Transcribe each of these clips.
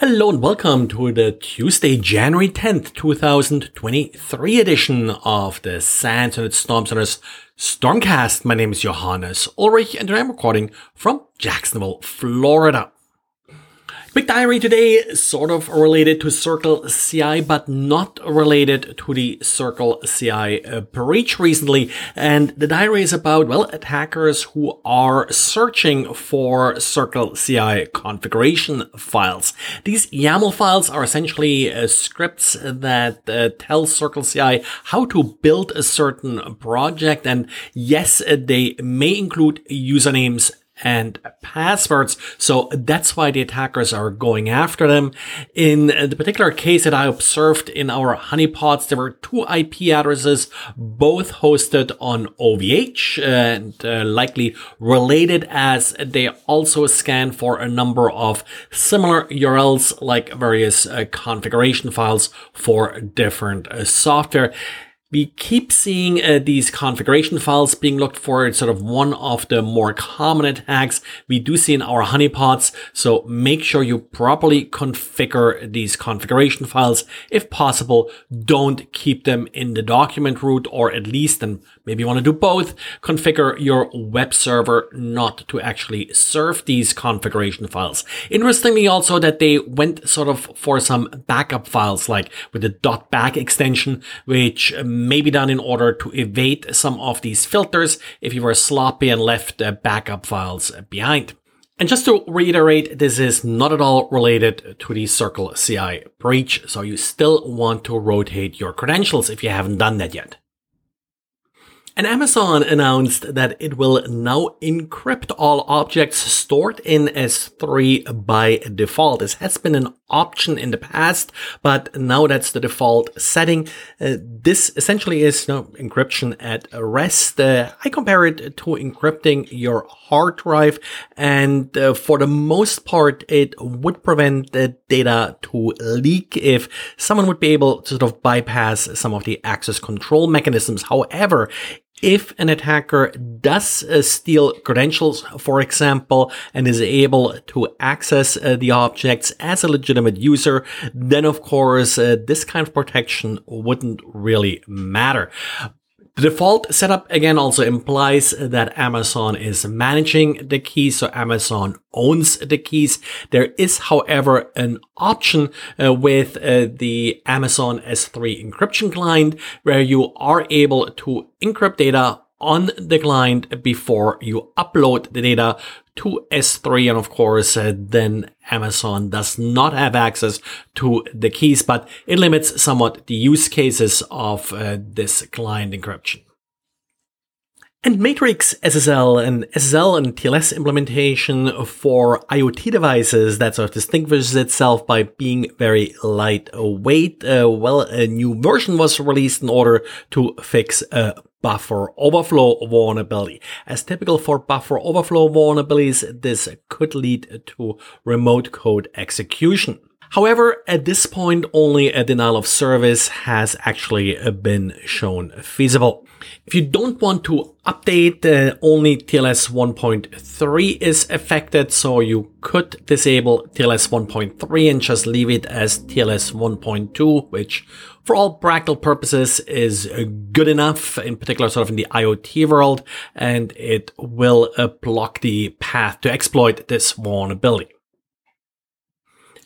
Hello Internet welcome to the Tuesday, January 10th, 2023 edition of the SANS and Storm Center's Stormcast. My name is Johannes Ulrich and I'm recording from Jacksonville, Florida. Quick diary today, sort of related to Circle CI, but not related to the Circle CI uh, breach recently. And the diary is about, well, attackers who are searching for Circle CI configuration files. These YAML files are essentially uh, scripts that uh, tell Circle CI how to build a certain project. And yes, they may include usernames and passwords. So that's why the attackers are going after them. In the particular case that I observed in our honeypots, there were two IP addresses, both hosted on OVH and uh, likely related as they also scan for a number of similar URLs like various uh, configuration files for different uh, software we keep seeing uh, these configuration files being looked for. It's sort of one of the more common attacks we do see in our honeypots. So make sure you properly configure these configuration files. If possible, don't keep them in the document root or at least, and maybe you want to do both, configure your web server not to actually serve these configuration files. Interestingly also that they went sort of for some backup files like with the .bak extension, which may be done in order to evade some of these filters if you were sloppy and left backup files behind. And just to reiterate, this is not at all related to the Circle CI breach, so you still want to rotate your credentials if you haven't done that yet. And Amazon announced that it will now encrypt all objects stored in S3 by default. This has been an option in the past, but now that's the default setting. Uh, this essentially is you know, encryption at rest. Uh, I compare it to encrypting your hard drive, and uh, for the most part, it would prevent the data to leak if someone would be able to sort of bypass some of the access control mechanisms. However, if an attacker does uh, steal credentials, for example, and is able to access uh, the objects as a legitimate user, then of course uh, this kind of protection wouldn't really matter. The default setup again also implies that Amazon is managing the keys, so Amazon owns the keys. There is, however, an option uh, with uh, the Amazon S3 encryption client where you are able to encrypt data on the client before you upload the data to S3. And of course, uh, then Amazon does not have access to the keys, but it limits somewhat the use cases of uh, this client encryption. And Matrix SSL and SSL and TLS implementation for IoT devices that sort of distinguishes itself by being very lightweight. Uh, well, a new version was released in order to fix a buffer overflow vulnerability. As typical for buffer overflow vulnerabilities, this could lead to remote code execution. However, at this point, only a denial of service has actually been shown feasible. If you don't want to update, uh, only TLS 1.3 is affected, so you could disable TLS 1.3 and just leave it as TLS 1.2, which for all practical purposes is good enough, in particular sort of in the IoT world, and it will uh, block the path to exploit this vulnerability.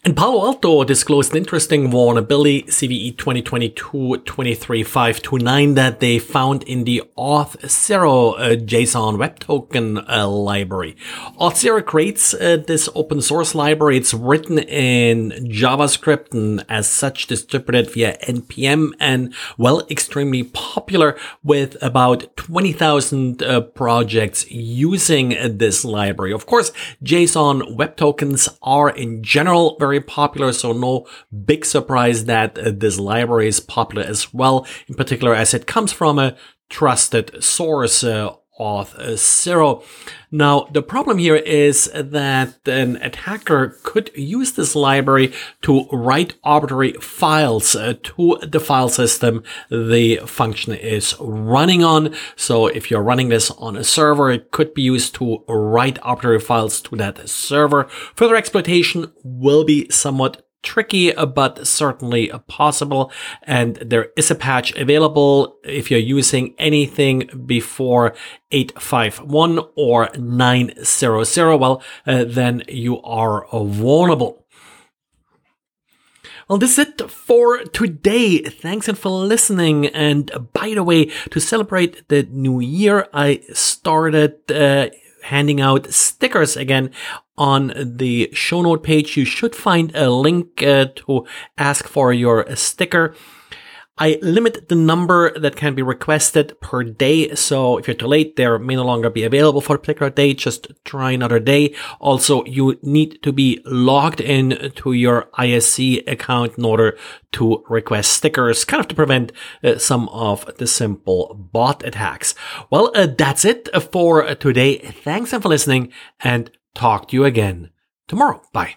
And Palo Alto disclosed an interesting vulnerability, CVE 2022-23529, that they found in the Auth0 uh, JSON Web Token uh, library. Auth0 creates uh, this open source library. It's written in JavaScript and as such distributed via NPM and, well, extremely popular with about 20,000 uh, projects using this library. Of course, JSON Web Tokens are in general very very popular, so no big surprise that uh, this library is popular as well, in particular as it comes from a trusted source. Uh, Auth0. Now, the problem here is that an attacker could use this library to write arbitrary files uh, to the file system the function is running on. So if you're running this on a server, it could be used to write arbitrary files to that server. Further exploitation will be somewhat tricky, but certainly possible. And there is a patch available if you're using anything before 851 or 900. Well, uh, then you are vulnerable. Well, this is it for today. Thanks for listening. And by the way, to celebrate the new year, I started uh, handing out stickers again on the show note page. You should find a link uh, to ask for your sticker. I limit the number that can be requested per day. So if you're too late, there may no longer be available for a particular day. Just try another day. Also, you need to be logged in to your ISC account in order to request stickers, kind of to prevent uh, some of the simple bot attacks. Well, uh, that's it for today. Thanks for listening and talk to you again tomorrow. Bye.